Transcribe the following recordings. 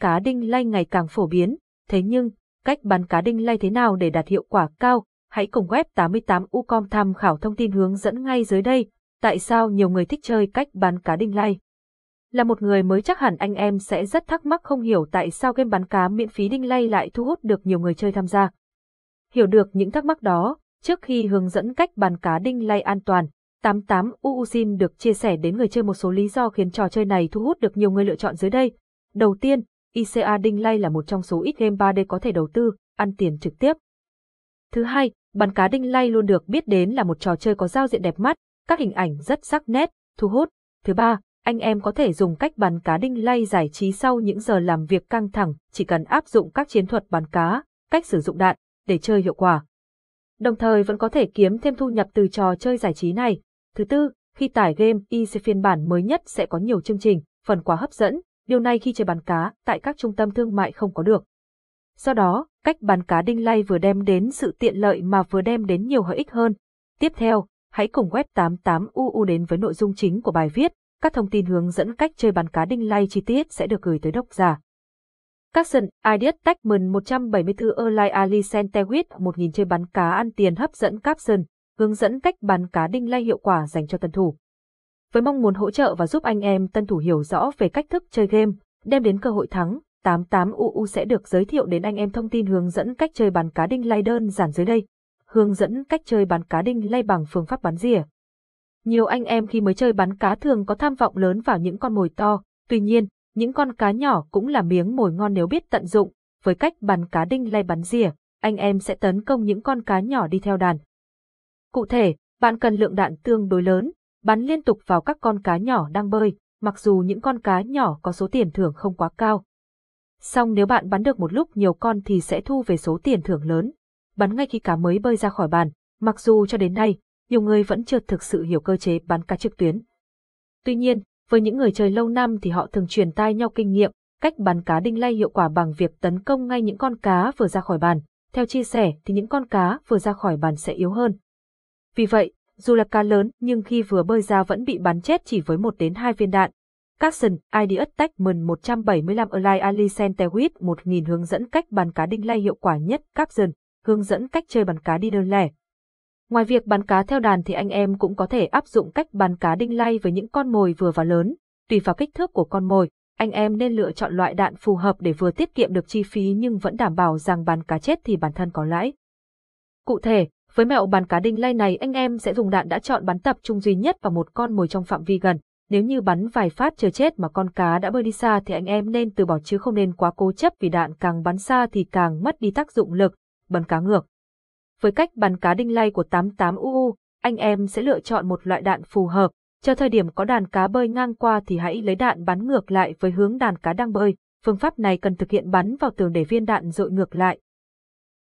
cá đinh lay ngày càng phổ biến, thế nhưng, cách bắn cá đinh lay thế nào để đạt hiệu quả cao? Hãy cùng web 88ucom tham khảo thông tin hướng dẫn ngay dưới đây. Tại sao nhiều người thích chơi cách bắn cá đinh lay? Là một người mới chắc hẳn anh em sẽ rất thắc mắc không hiểu tại sao game bắn cá miễn phí đinh lay lại thu hút được nhiều người chơi tham gia. Hiểu được những thắc mắc đó, trước khi hướng dẫn cách bắn cá đinh lay an toàn, 88UU xin được chia sẻ đến người chơi một số lý do khiến trò chơi này thu hút được nhiều người lựa chọn dưới đây. Đầu tiên, ICA Đinh Lay là một trong số ít game 3D có thể đầu tư, ăn tiền trực tiếp. Thứ hai, bắn cá Đinh Lay luôn được biết đến là một trò chơi có giao diện đẹp mắt, các hình ảnh rất sắc nét, thu hút. Thứ ba, anh em có thể dùng cách bắn cá Đinh Lay giải trí sau những giờ làm việc căng thẳng, chỉ cần áp dụng các chiến thuật bắn cá, cách sử dụng đạn, để chơi hiệu quả. Đồng thời vẫn có thể kiếm thêm thu nhập từ trò chơi giải trí này. Thứ tư, khi tải game IC phiên bản mới nhất sẽ có nhiều chương trình, phần quà hấp dẫn, điều này khi chơi bắn cá tại các trung tâm thương mại không có được. Do đó, cách bắn cá đinh lay vừa đem đến sự tiện lợi mà vừa đem đến nhiều lợi ích hơn. Tiếp theo, hãy cùng web 88UU đến với nội dung chính của bài viết, các thông tin hướng dẫn cách chơi bắn cá đinh lay chi tiết sẽ được gửi tới độc giả. Capson, Ideas Techman 174 Erlai Ali Centewit 1000 chơi bắn cá ăn tiền hấp dẫn Capson, hướng dẫn cách bắn cá đinh lay hiệu quả dành cho tân thủ. Với mong muốn hỗ trợ và giúp anh em tân thủ hiểu rõ về cách thức chơi game, đem đến cơ hội thắng, 88UU sẽ được giới thiệu đến anh em thông tin hướng dẫn cách chơi bắn cá đinh lay đơn giản dưới đây. Hướng dẫn cách chơi bắn cá đinh lay bằng phương pháp bắn rìa. Nhiều anh em khi mới chơi bắn cá thường có tham vọng lớn vào những con mồi to, tuy nhiên, những con cá nhỏ cũng là miếng mồi ngon nếu biết tận dụng, với cách bắn cá đinh lay bắn rìa, anh em sẽ tấn công những con cá nhỏ đi theo đàn. Cụ thể, bạn cần lượng đạn tương đối lớn, bắn liên tục vào các con cá nhỏ đang bơi, mặc dù những con cá nhỏ có số tiền thưởng không quá cao. Song nếu bạn bắn được một lúc nhiều con thì sẽ thu về số tiền thưởng lớn. Bắn ngay khi cá mới bơi ra khỏi bàn, mặc dù cho đến nay, nhiều người vẫn chưa thực sự hiểu cơ chế bắn cá trực tuyến. Tuy nhiên, với những người chơi lâu năm thì họ thường truyền tai nhau kinh nghiệm, cách bắn cá đinh lay hiệu quả bằng việc tấn công ngay những con cá vừa ra khỏi bàn. Theo chia sẻ thì những con cá vừa ra khỏi bàn sẽ yếu hơn. Vì vậy, dù là cá lớn nhưng khi vừa bơi ra vẫn bị bắn chết chỉ với một đến hai viên đạn. Capson, ID Attachment 175 Align Ali Tewit 1000 hướng dẫn cách bắn cá đinh lay hiệu quả nhất Capson, hướng dẫn cách chơi bắn cá đi đơn lẻ. Ngoài việc bắn cá theo đàn thì anh em cũng có thể áp dụng cách bắn cá đinh lay với những con mồi vừa và lớn, tùy vào kích thước của con mồi, anh em nên lựa chọn loại đạn phù hợp để vừa tiết kiệm được chi phí nhưng vẫn đảm bảo rằng bắn cá chết thì bản thân có lãi. Cụ thể, với mẹo bắn cá đinh lay này anh em sẽ dùng đạn đã chọn bắn tập trung duy nhất vào một con mồi trong phạm vi gần. Nếu như bắn vài phát chờ chết mà con cá đã bơi đi xa thì anh em nên từ bỏ chứ không nên quá cố chấp vì đạn càng bắn xa thì càng mất đi tác dụng lực, bắn cá ngược. Với cách bắn cá đinh lay của 88UU, anh em sẽ lựa chọn một loại đạn phù hợp, chờ thời điểm có đàn cá bơi ngang qua thì hãy lấy đạn bắn ngược lại với hướng đàn cá đang bơi. Phương pháp này cần thực hiện bắn vào tường để viên đạn dội ngược lại.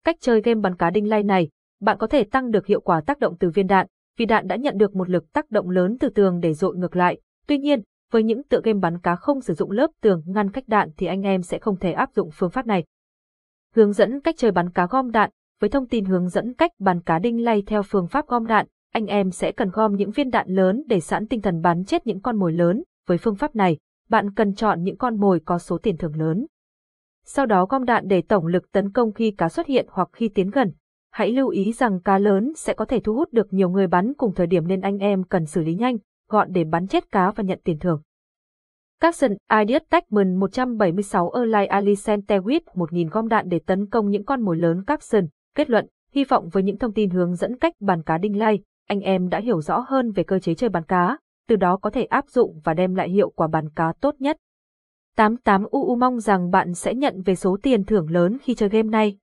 Cách chơi game bắn cá đinh lay này, bạn có thể tăng được hiệu quả tác động từ viên đạn, vì đạn đã nhận được một lực tác động lớn từ tường để dội ngược lại. Tuy nhiên, với những tựa game bắn cá không sử dụng lớp tường ngăn cách đạn thì anh em sẽ không thể áp dụng phương pháp này. Hướng dẫn cách chơi bắn cá gom đạn, với thông tin hướng dẫn cách bắn cá đinh lay theo phương pháp gom đạn, anh em sẽ cần gom những viên đạn lớn để sẵn tinh thần bắn chết những con mồi lớn. Với phương pháp này, bạn cần chọn những con mồi có số tiền thưởng lớn. Sau đó gom đạn để tổng lực tấn công khi cá xuất hiện hoặc khi tiến gần. Hãy lưu ý rằng cá lớn sẽ có thể thu hút được nhiều người bắn cùng thời điểm nên anh em cần xử lý nhanh, gọn để bắn chết cá và nhận tiền thưởng. Capson Ideas Techman 176 Erlai Alicent Tewit 1000 gom đạn để tấn công những con mồi lớn Capson. Kết luận, hy vọng với những thông tin hướng dẫn cách bàn cá đinh lay, anh em đã hiểu rõ hơn về cơ chế chơi bàn cá, từ đó có thể áp dụng và đem lại hiệu quả bàn cá tốt nhất. 88UU mong rằng bạn sẽ nhận về số tiền thưởng lớn khi chơi game này.